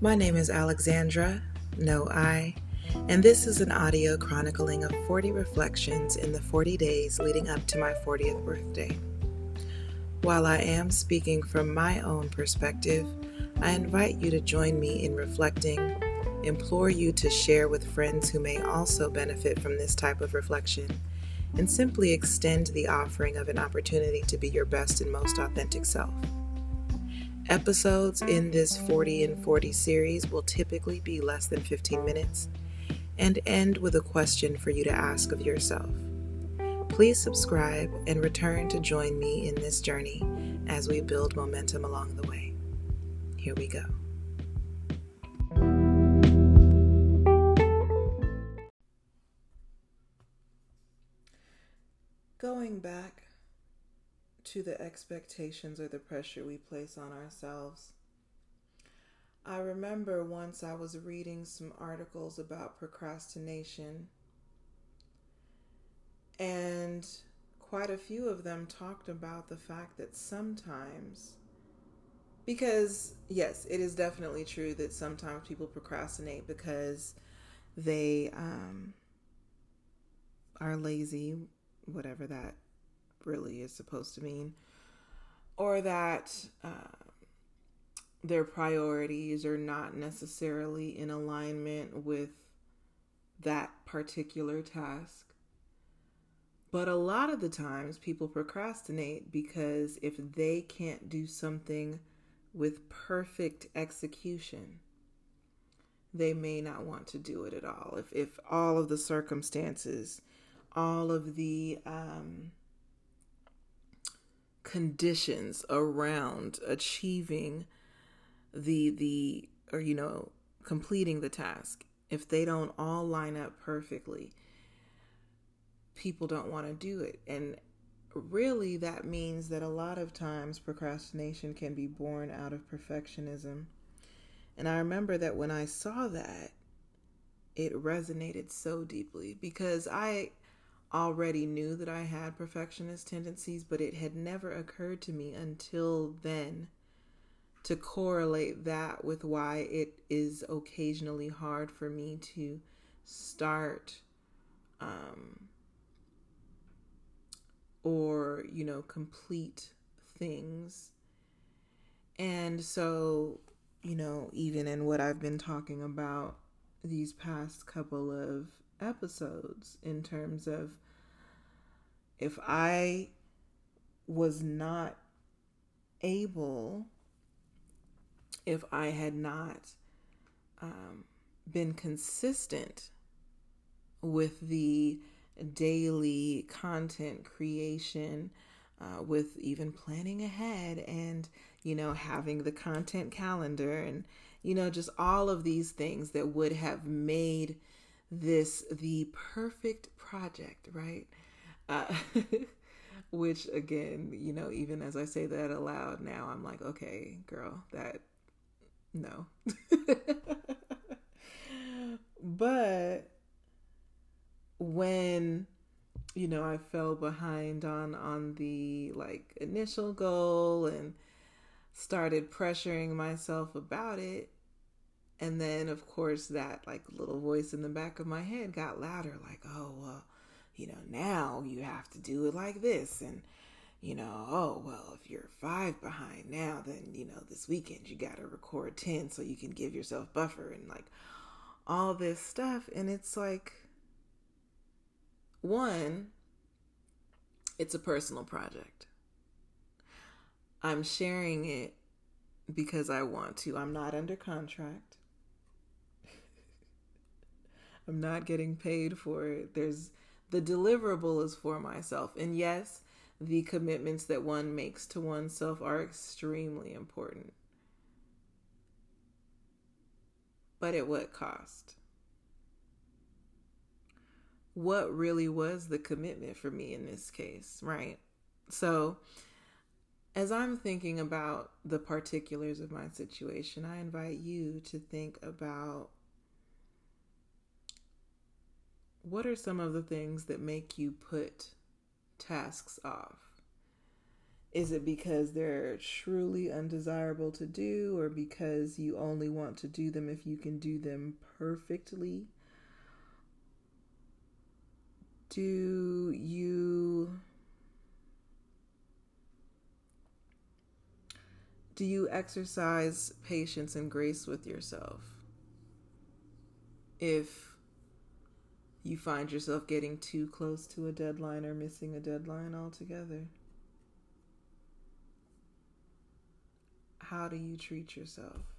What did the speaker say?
My name is Alexandra, no I, and this is an audio chronicling of 40 reflections in the 40 days leading up to my 40th birthday. While I am speaking from my own perspective, I invite you to join me in reflecting, implore you to share with friends who may also benefit from this type of reflection, and simply extend the offering of an opportunity to be your best and most authentic self. Episodes in this 40 and 40 series will typically be less than 15 minutes and end with a question for you to ask of yourself. Please subscribe and return to join me in this journey as we build momentum along the way. Here we go. Going back to the expectations or the pressure we place on ourselves. I remember once I was reading some articles about procrastination, and quite a few of them talked about the fact that sometimes, because yes, it is definitely true that sometimes people procrastinate because they um, are lazy, whatever that really is supposed to mean, or that uh, their priorities are not necessarily in alignment with that particular task. But a lot of the times people procrastinate because if they can't do something with perfect execution, they may not want to do it at all. If, if all of the circumstances, all of the um, conditions around achieving the the or you know completing the task. If they don't all line up perfectly people don't want to do it. And really that means that a lot of times procrastination can be born out of perfectionism. And i remember that when i saw that it resonated so deeply because i already knew that I had perfectionist tendencies, but it had never occurred to me until then to correlate that with why it is occasionally hard for me to start um, or, you know, complete things. And so, you know, even in what I've been talking about these past couple of episodes in terms of if I was not able, if I had not um, been consistent with the daily content creation, uh, with even planning ahead and, you know, having the content calendar and, you know, just all of these things that would have made this the perfect project, right? Uh, which again, you know, even as I say that aloud now, I'm like, okay, girl, that no. but when you know I fell behind on on the like initial goal and started pressuring myself about it and then, of course, that like little voice in the back of my head got louder, like, oh, well, you know, now you have to do it like this. And, you know, oh, well, if you're five behind now, then, you know, this weekend you got to record 10 so you can give yourself buffer and like all this stuff. And it's like, one, it's a personal project. I'm sharing it because I want to. I'm not under contract. I'm not getting paid for it. There's the deliverable is for myself. And yes, the commitments that one makes to oneself are extremely important. But at what cost? What really was the commitment for me in this case, right? So, as I'm thinking about the particulars of my situation, I invite you to think about what are some of the things that make you put tasks off? Is it because they're truly undesirable to do, or because you only want to do them if you can do them perfectly? Do you do you exercise patience and grace with yourself? If you find yourself getting too close to a deadline or missing a deadline altogether. How do you treat yourself?